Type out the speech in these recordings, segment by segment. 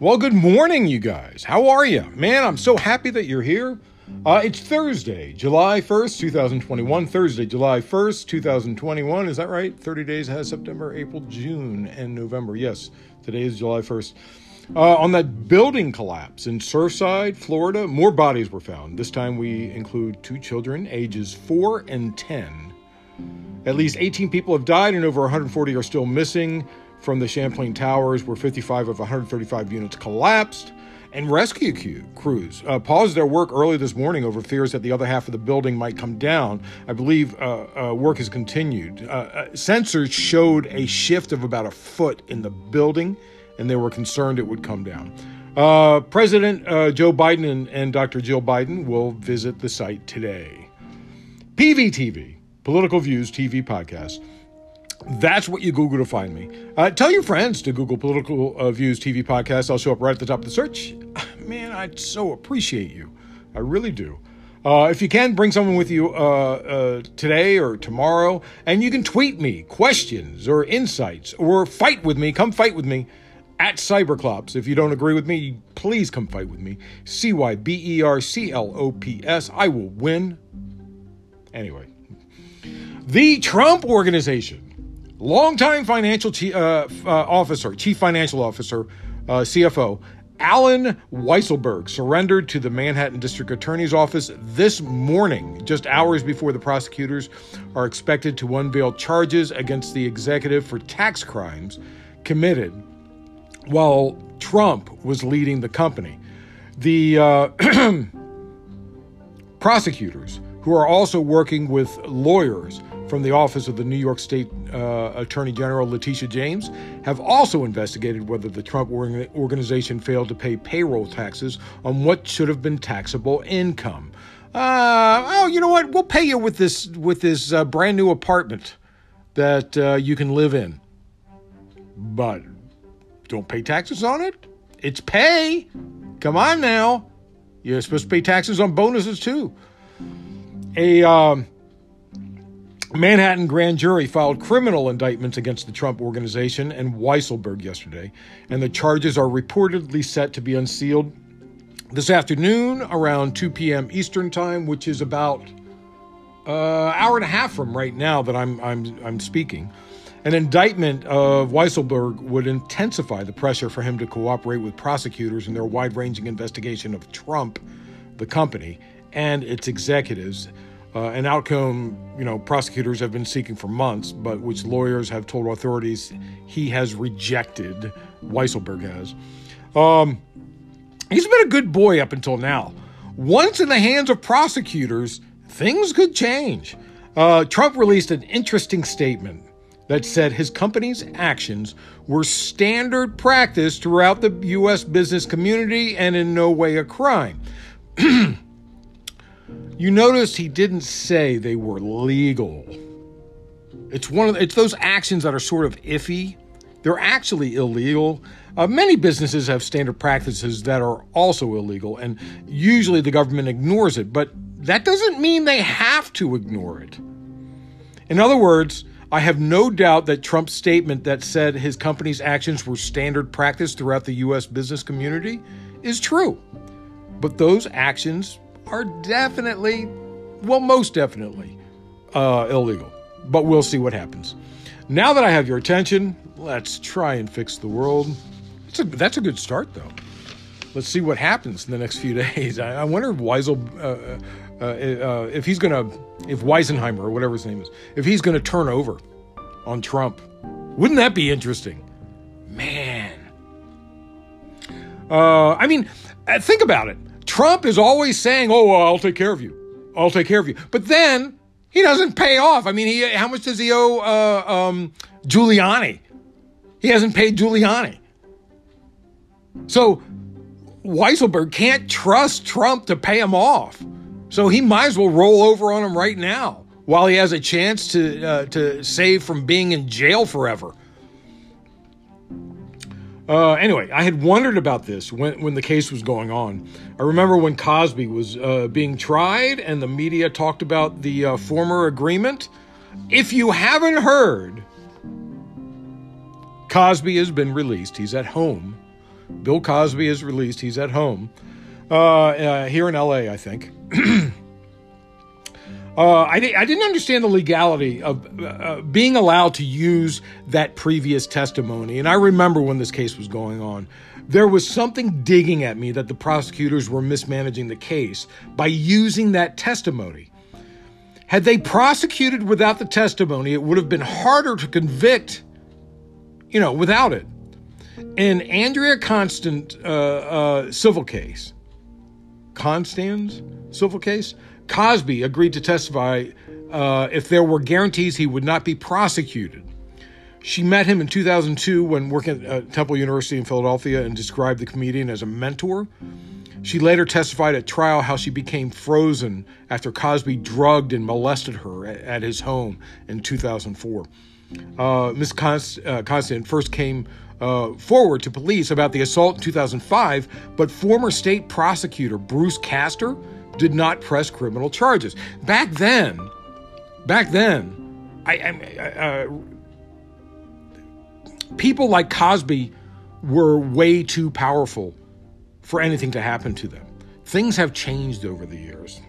Well, good morning, you guys. How are you? Man, I'm so happy that you're here. Uh, it's Thursday, July 1st, 2021. Thursday, July 1st, 2021. Is that right? 30 days has September, April, June, and November. Yes, today is July 1st. Uh, on that building collapse in Surfside, Florida, more bodies were found. This time we include two children, ages 4 and 10. At least 18 people have died and over 140 are still missing from the Champlain Towers, where 55 of 135 units collapsed. And rescue crews uh, paused their work early this morning over fears that the other half of the building might come down. I believe uh, uh, work has continued. Uh, uh, sensors showed a shift of about a foot in the building, and they were concerned it would come down. Uh, President Joe Biden and, and Dr. Jill Biden will visit the site today. PVTV, Political Views TV Podcast that's what you Google to find me. Uh, tell your friends to Google Political uh, Views TV podcast. I'll show up right at the top of the search. Man, I'd so appreciate you. I really do. Uh, if you can, bring someone with you uh, uh, today or tomorrow, and you can tweet me questions or insights or fight with me. Come fight with me at Cyberclops. If you don't agree with me, please come fight with me. C Y B E R C L O P S. I will win. Anyway, the Trump Organization longtime financial uh, uh, officer, chief financial officer, uh, CFO, Alan Weisselberg surrendered to the Manhattan District Attorney's Office this morning, just hours before the prosecutors are expected to unveil charges against the executive for tax crimes committed while Trump was leading the company. The uh, prosecutors, who are also working with lawyers, from the Office of the New York State uh, Attorney General Letitia James have also investigated whether the Trump organization failed to pay payroll taxes on what should have been taxable income. Uh, oh, you know what? We'll pay you with this with this uh, brand new apartment that uh, you can live in, but don't pay taxes on it. It's pay. Come on now. You're supposed to pay taxes on bonuses too. A um, Manhattan grand jury filed criminal indictments against the Trump organization and Weisselberg yesterday, and the charges are reportedly set to be unsealed this afternoon around 2 p.m. Eastern Time, which is about an uh, hour and a half from right now that I'm, I'm, I'm speaking. An indictment of Weisselberg would intensify the pressure for him to cooperate with prosecutors in their wide ranging investigation of Trump, the company, and its executives uh, an outcome, you know, prosecutors have been seeking for months, but which lawyers have told authorities he has rejected. Weisselberg has. Um, he's been a good boy up until now. Once in the hands of prosecutors, things could change. Uh, Trump released an interesting statement that said his company's actions were standard practice throughout the U.S. business community and in no way a crime. You notice he didn't say they were legal. It's one of it's those actions that are sort of iffy. They're actually illegal. Uh, many businesses have standard practices that are also illegal, and usually the government ignores it. But that doesn't mean they have to ignore it. In other words, I have no doubt that Trump's statement that said his company's actions were standard practice throughout the U.S. business community is true. But those actions are definitely, well, most definitely uh, illegal. But we'll see what happens. Now that I have your attention, let's try and fix the world. A, that's a good start, though. Let's see what happens in the next few days. I, I wonder if Weisel, uh, uh, uh, if he's going to, if Weisenheimer or whatever his name is, if he's going to turn over on Trump. Wouldn't that be interesting? Man. Uh, I mean, uh, think about it. Trump is always saying, "Oh, well, I'll take care of you. I'll take care of you," but then he doesn't pay off. I mean, he how much does he owe uh, um, Giuliani? He hasn't paid Giuliani. So Weisselberg can't trust Trump to pay him off. So he might as well roll over on him right now while he has a chance to uh, to save from being in jail forever. Uh, anyway, I had wondered about this when, when the case was going on. I remember when Cosby was uh, being tried and the media talked about the uh, former agreement. If you haven't heard, Cosby has been released. He's at home. Bill Cosby is released. He's at home uh, uh, here in LA, I think. Uh, I, I, didn't understand the legality of uh, being allowed to use that previous testimony. And I remember when this case was going on, there was something digging at me that the prosecutors were mismanaging the case by using that testimony. Had they prosecuted without the testimony, it would have been harder to convict, you know, without it. In Andrea Constand uh, uh, civil case, Constand's civil case, Cosby agreed to testify uh, if there were guarantees he would not be prosecuted. She met him in 2002 when working at Temple University in Philadelphia and described the comedian as a mentor. She later testified at trial how she became frozen after Cosby drugged and molested her at, his home in 2004. Uh, Ms. Const- uh, Constand first came uh, forward to police about the assault in 2005, but former state prosecutor Bruce Castor did not press criminal charges. Back then, back then, I, I uh, people like Cosby were way too powerful for anything to happen to them. Things have changed over the years.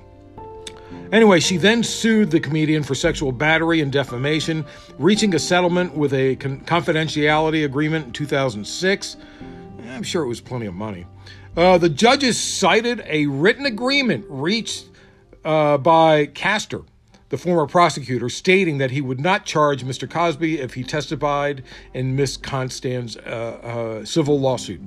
Anyway, she then sued the comedian for sexual battery and defamation, reaching a settlement with a con- confidentiality agreement in 2006. I'm sure it was plenty of money. Uh, the judges cited a written agreement reached uh, by Castor, the former prosecutor, stating that he would not charge Mr. Cosby if he testified in Miss Constand's uh, uh civil lawsuit.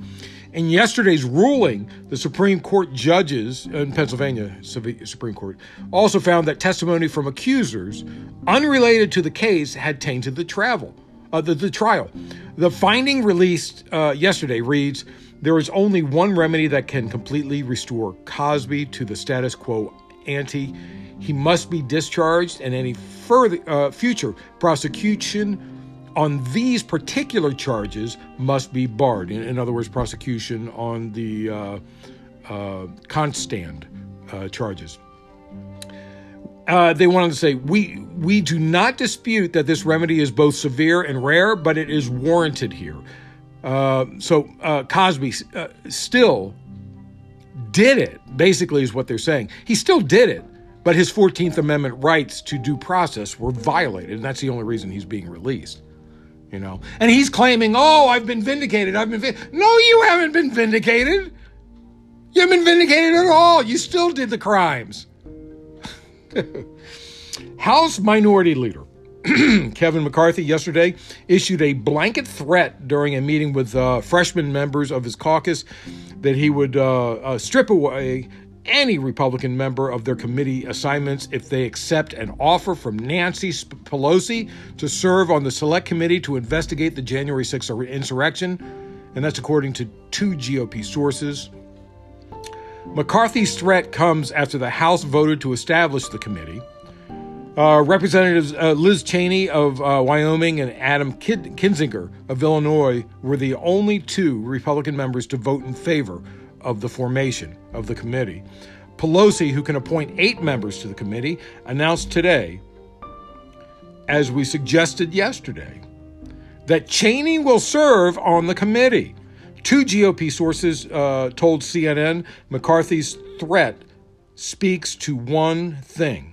In yesterday's ruling, the Supreme Court judges in Pennsylvania Supreme Court also found that testimony from accusers unrelated to the case had tainted the travel, uh, the, the trial. The finding released uh, yesterday reads there is only one remedy that can completely restore Cosby to the status quo ante. He must be discharged, and any further uh, future prosecution on these particular charges must be barred. In, in other words, prosecution on the uh, uh, Constand uh, charges. Uh, they wanted to say we we do not dispute that this remedy is both severe and rare, but it is warranted here. Uh, so uh, Cosby uh, still did it, basically, is what they're saying. He still did it, but his 14th Amendment rights to due process were violated, and that's the only reason he's being released. You know, and he's claiming, "Oh, I've been vindicated. I've been vi-. no, you haven't been vindicated. You haven't been vindicated at all. You still did the crimes." House Minority Leader Kevin McCarthy yesterday issued a blanket threat during a meeting with uh, freshman members of his caucus that he would uh, uh, strip away any Republican member of their committee assignments if they accept an offer from Nancy Pelosi to serve on the select committee to investigate the January 6th insurrection. And that's according to two GOP sources. McCarthy's threat comes after the House voted to establish the committee. Uh, Representatives uh, Liz Cheney of uh, Wyoming and Adam Kid- Kinzinger of Illinois were the only two Republican members to vote in favor of the formation of the committee. Pelosi, who can appoint eight members to the committee, announced today, as we suggested yesterday, that Cheney will serve on the committee. Two GOP sources uh, told CNN McCarthy's threat speaks to one thing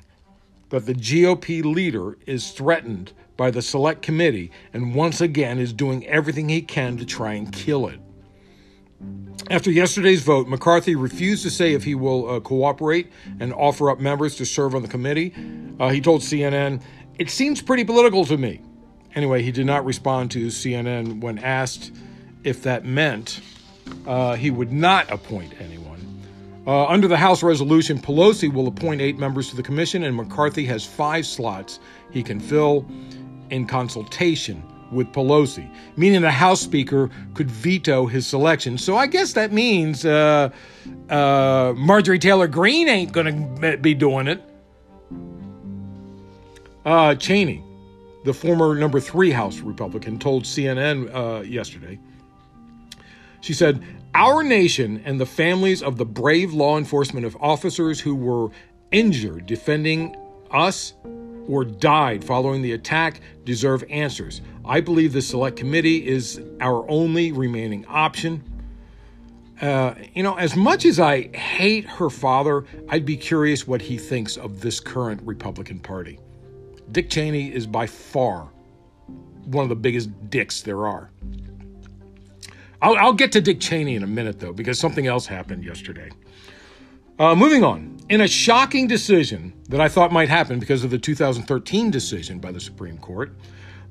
that the GOP leader is threatened by the select committee and once again is doing everything he can to try and kill it. After yesterday's vote, McCarthy refused to say if he will uh, cooperate and offer up members to serve on the committee. Uh, he told CNN, It seems pretty political to me. Anyway, he did not respond to CNN when asked if that meant uh, he would not appoint anyone. Uh, under the House resolution, Pelosi will appoint eight members to the commission, and McCarthy has five slots he can fill in consultation with Pelosi, meaning the House Speaker could veto his selection. So I guess that means uh, uh, Marjorie Taylor Greene ain't going to be doing it. Uh, Cheney, the former number three House Republican, told CNN uh, yesterday. She said, our nation and the families of the brave law enforcement of officers who were injured defending us or died following the attack deserve answers. I believe the select committee is our only remaining option. Uh, you know, as much as I hate her father, I'd be curious what he thinks of this current Republican Party. Dick Cheney is by far one of the biggest dicks there are. I'll, I'll get to Dick Cheney in a minute, though, because something else happened yesterday. Uh, moving on. In a shocking decision that I thought might happen because of the 2013 decision by the Supreme Court,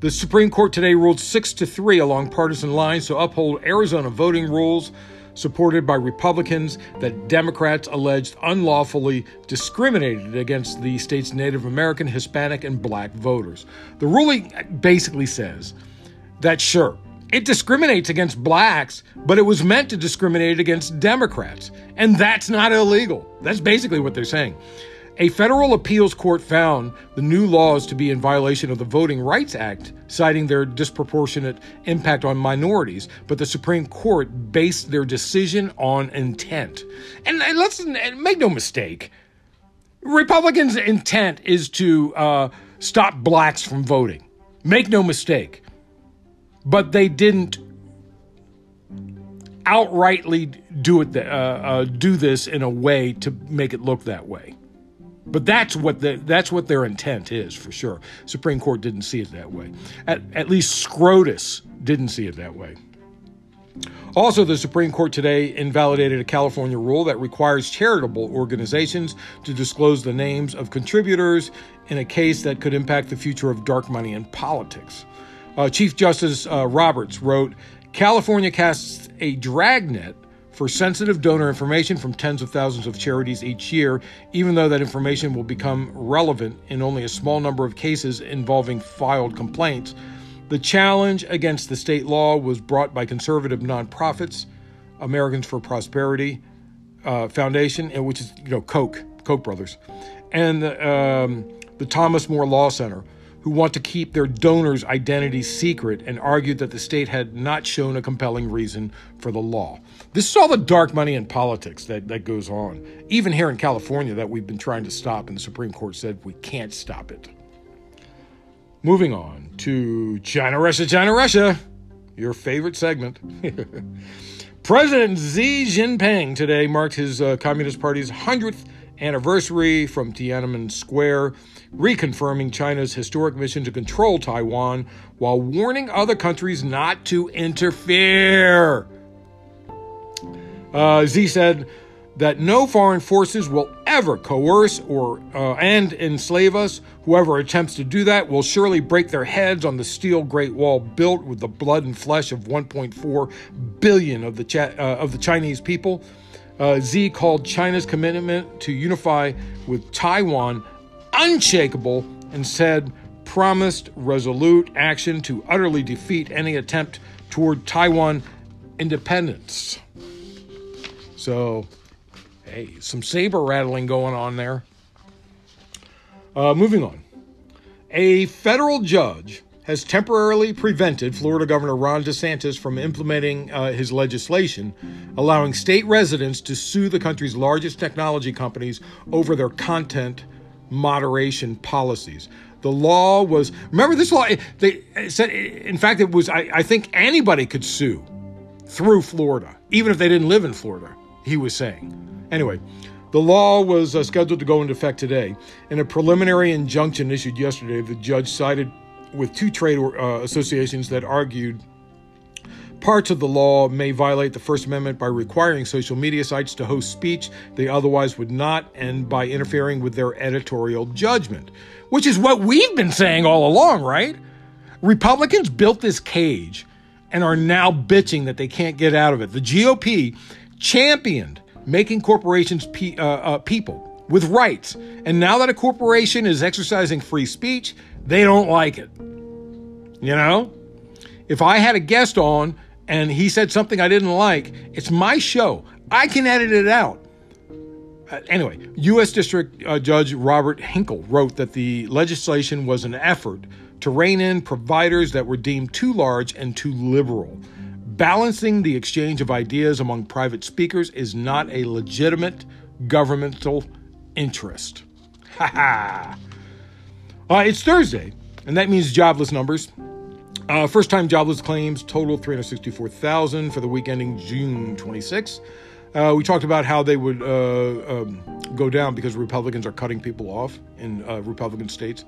the Supreme Court today ruled 6 to 3 along partisan lines to uphold Arizona voting rules supported by Republicans that Democrats alleged unlawfully discriminated against the state's Native American, Hispanic, and black voters. The ruling basically says that sure, it discriminates against blacks, but it was meant to discriminate against Democrats. And that's not illegal. That's basically what they're saying. A federal appeals court found the new laws to be in violation of the Voting Rights Act, citing their disproportionate impact on minorities, but the Supreme Court based their decision on intent. And let's make no mistake, Republicans' intent is to uh, stop blacks from voting. Make no mistake but they didn't outrightly do it uh, uh, do this in a way to make it look that way. But that's what the, that's what their intent is for sure. Supreme Court didn't see it that way. At, at least Scrotus didn't see it that way. Also, the Supreme Court today invalidated a California rule that requires charitable organizations to disclose the names of contributors in a case that could impact the future of dark money in politics. Uh, Chief Justice uh, Roberts wrote California casts a dragnet for sensitive donor information from tens of thousands of charities each year, even though that information will become relevant in only a small number of cases involving filed complaints. The challenge against the state law was brought by conservative nonprofits, Americans for Prosperity uh, Foundation, which is you know Koch, Koch brothers, and um, the Thomas More Law Center who want to keep their donors' identities secret and argued that the state had not shown a compelling reason for the law. This is all the dark money in politics that, that goes on, even here in California, that we've been trying to stop, and the Supreme Court said we can't stop it. Moving on to China, Russia, China, Russia, your favorite segment. President Xi Jinping today marked his uh, Communist Party's 100th anniversary from Tiananmen Square, reconfirming China's historic mission to control Taiwan while warning other countries not to interfere. Uh, Xi said that no foreign forces will ever coerce or uh, and enslave us. Whoever attempts to do that will surely break their heads on the steel Great Wall built with the blood and flesh of 1.4 billion of the cha- uh, of the Chinese people. Uh, Xi called China's commitment to unify with Taiwan unshakable and said promised resolute action to utterly defeat any attempt toward Taiwan independence. So, hey, some saber rattling going on there. Uh, moving on. A federal judge has temporarily prevented Florida Governor Ron DeSantis from implementing uh, his legislation, allowing state residents to sue the country's largest technology companies over their content moderation policies. The law was, remember this law, they said, in fact, it was, I, I think anybody could sue through Florida, even if they didn't live in Florida, he was saying. Anyway, the law was uh, scheduled to go into effect today. In a preliminary injunction issued yesterday, the judge sided with two trade uh, associations that argued parts of the law may violate the First Amendment by requiring social media sites to host speech they otherwise would not, and by interfering with their editorial judgment, which is what we've been saying all along, right? Republicans built this cage and are now bitching that they can't get out of it. The GOP championed making corporations pe- uh, uh, people with rights. And now that a corporation is exercising free speech, they don't like it. You know? If I had a guest on and he said something I didn't like, it's my show. I can edit it out. Uh, anyway, U.S. District uh, Judge Robert Hinkle wrote that the legislation was an effort to rein in providers that were deemed too large and too liberal. Balancing the exchange of ideas among private speakers is not a legitimate governmental interest. Ha ha! Uh, it's Thursday, and that means jobless numbers Uh, first time jobless claims total 364,000 for the week ending June 26. Uh, we talked about how they would uh, um, go down because Republicans are cutting people off in uh, Republican states.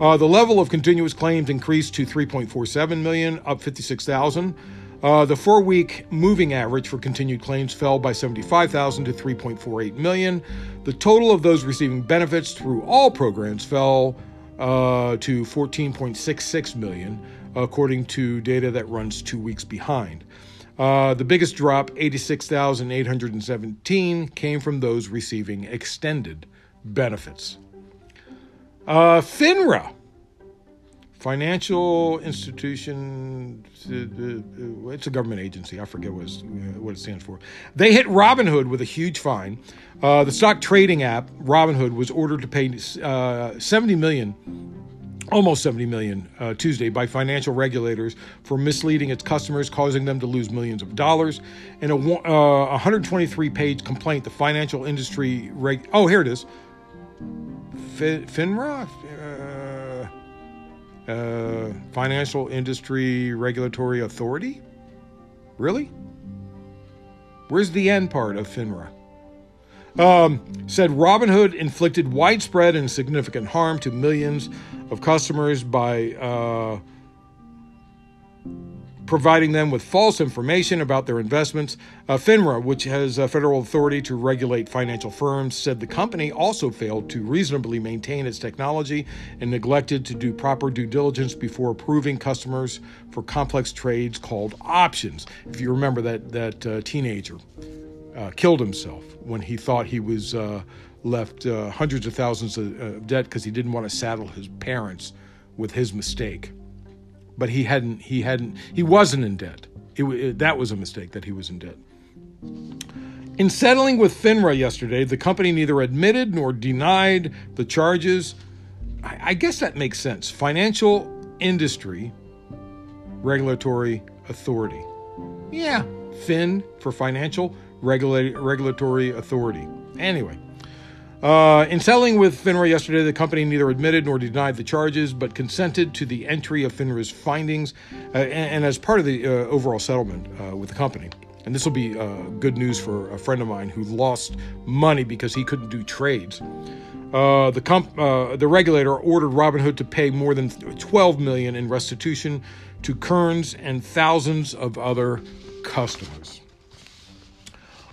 Uh, the level of continuous claims increased to 3.47 million, up 56,000. Uh, the four week moving average for continued claims fell by 75,000 to 3.48 million. The total of those receiving benefits through all programs fell uh, to 14.66 million, according to data that runs two weeks behind. Uh, the biggest drop, 86,817, came from those receiving extended benefits. Uh, FINRA financial institution it's a government agency. I forget what, what it stands for. They hit robinhood with a huge fine. Uh, the stock trading app robinhood was ordered to pay uh, 70 million almost 70 million uh, tuesday by financial regulators for misleading its customers causing them to lose millions of dollars. In a 123 uh, page complaint the financial industry reg- oh here it is. Finra uh, Financial Industry Regulatory Authority? Really? Where's the end part of FINRA? Um, said Robinhood inflicted widespread and significant harm to millions of customers by uh, providing them with false information about their investments. Uh, FINRA, which has a federal authority to regulate financial firms, said the company also failed to reasonably maintain its technology and neglected to do proper due diligence before approving customers for complex trades called options. If you remember that that uh, teenager uh, killed himself when he thought he was uh, left uh, hundreds of thousands of, of debt because he didn't want to saddle his parents with his mistake but he hadn't he hadn't he wasn't in debt. It, it, that was a mistake that he was in debt. In settling with FINRA yesterday, the company neither admitted nor denied the charges. I, I guess that makes sense. Financial industry regulatory authority. Yeah, FIN for financial regula- regulatory authority. Anyway, uh, in settling with FINRA yesterday, the company neither admitted nor denied the charges, but consented to the entry of FINRA's findings, uh, and, and, as part of the uh, overall settlement uh, with the company. And this will be uh, good news for a friend of mine who lost money because he couldn't do trades. Uh, the, comp- the regulator ordered Robinhood to pay more than 12 million in restitution to Kearns and thousands of other customers.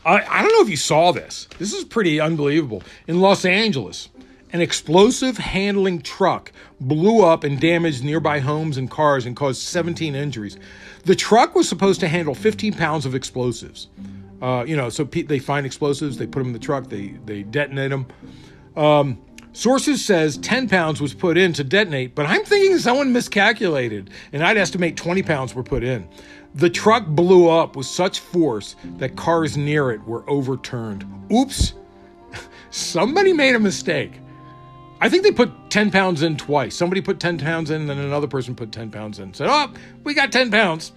I, I don't know if you saw this. This is pretty unbelievable. In Los Angeles, an explosive handling truck blew up and damaged nearby homes and cars and caused 17 injuries. The truck was supposed to handle 15 pounds of explosives. Uh, you know, so pe- they find explosives, they put them in the truck, they they detonate them. Um, sources says 10 pounds was put in to detonate, but I'm thinking someone miscalculated, and I'd estimate 20 pounds were put in. The truck blew up with such force that cars near it were overturned. Oops, somebody made a mistake. I think they put 10 pounds in twice. Somebody put 10 pounds in, and then another person put 10 pounds in. Said, Oh, we got 10 pounds.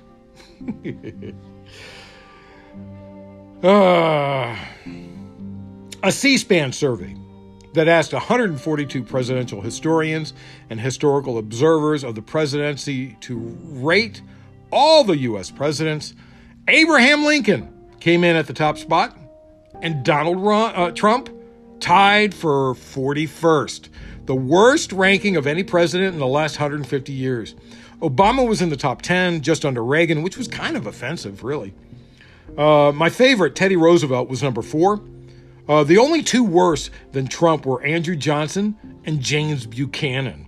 uh, a C SPAN survey that asked 142 presidential historians and historical observers of the presidency to rate all the U.S. presidents. Abraham Lincoln came in at the top spot, and Donald uh, Trump tied for 41st, the worst ranking of any president in the last 150 years. Obama was in the top 10, just under Reagan, which was kind of offensive, really. Uh, my favorite, Teddy Roosevelt, was number four. Uh, the only two worse than Trump were Andrew Johnson and James Buchanan.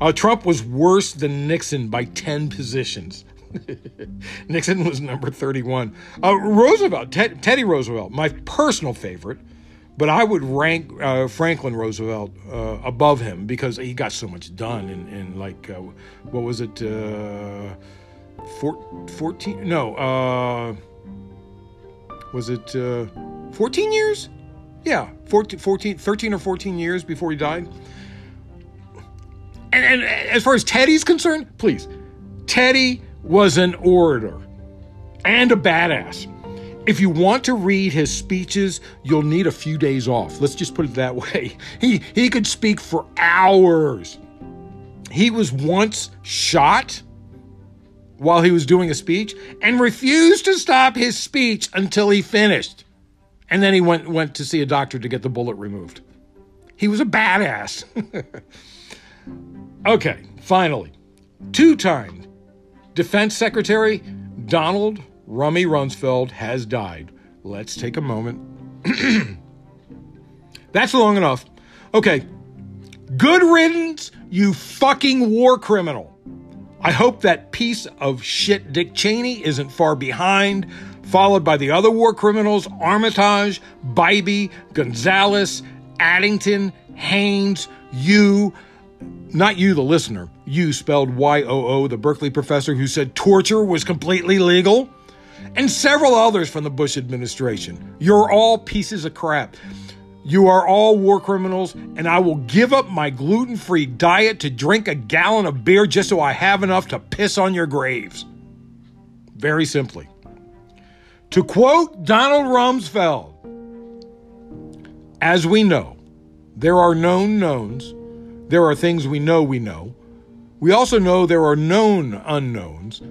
Uh, Trump was worse than Nixon by 10 positions. Nixon was number 31. Uh, Roosevelt, Ted, Teddy Roosevelt, my personal favorite, but I would rank uh, Franklin Roosevelt uh, above him because he got so much done in, in like, uh, what was it, uh, four, 14? No, uh, was it 14 years? Yeah, 14, 14, 13 or 14 years before he died. And, and as far as Teddy's concerned, please, Teddy was an orator and a badass. If you want to read his speeches, you'll need a few days off. Let's just put it that way. He, he could speak for hours. He was once shot while he was doing a speech and refused to stop his speech until he finished. And then he went went to see a doctor to get the bullet removed. He was a badass. okay, finally. Two-time Defense Secretary Donald Rummy Rumsfeld has died. Let's take a moment. That's long enough. Okay. Good riddance, you fucking war criminal. I hope that piece of shit Dick Cheney isn't far behind, followed by the other war criminals Armitage, Bybee, Gonzales, Addington, Haynes, you, not you, the listener, you spelled Y O O, the Berkeley professor who said torture was completely legal, and several others from the Bush administration. You're all pieces of crap. You are all war criminals, and I will give up my gluten free diet to drink a gallon of beer just so I have enough to piss on your graves. Very simply. To quote Donald Rumsfeld, as we know, there are known knowns, there are things we know we know. We also know there are known unknowns.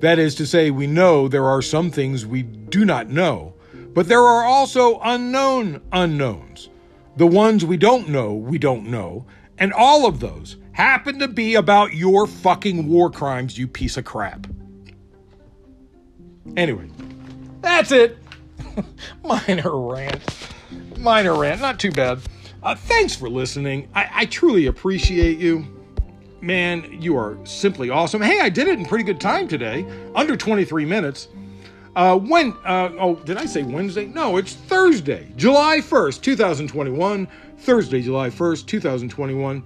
That is to say, we know there are some things we do not know but there are also unknown unknowns. The ones we don't know, we don't know. And all of those happen to be about your fucking war crimes, you piece of crap. Anyway, that's it. Minor rant. Minor rant. Not too bad. Uh, thanks for listening. I, I truly appreciate you. Man, you are simply awesome. Hey, I did it in pretty good time today, under 23 minutes. Uh, when, uh, oh, did I say Wednesday? No, it's Thursday, July 1st, 2021. Thursday, July 1st, 2021.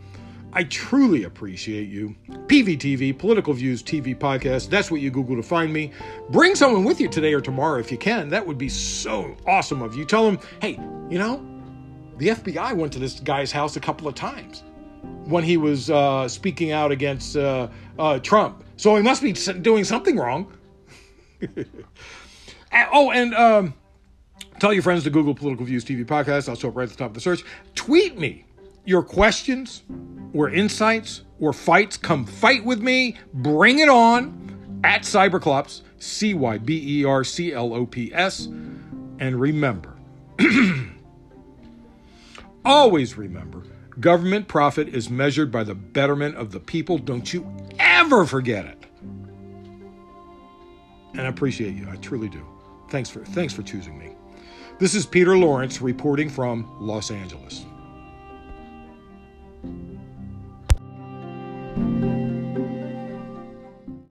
I truly appreciate you. PVTV, Political Views TV Podcast. That's what you Google to find me. Bring someone with you today or tomorrow if you can. That would be so awesome of you. Tell them, hey, you know, the FBI went to this guy's house a couple of times when he was uh, speaking out against uh, uh, Trump. So he must be doing something wrong. oh, and um, tell your friends to Google Political Views TV podcast. I'll show up right at the top of the search. Tweet me your questions or insights or fights. Come fight with me. Bring it on at Cyberclops, C Y B E R C L O P S. And remember, always remember, government profit is measured by the betterment of the people. Don't you ever forget it and I appreciate you. I truly do. Thanks for thanks for choosing me. This is Peter Lawrence reporting from Los Angeles.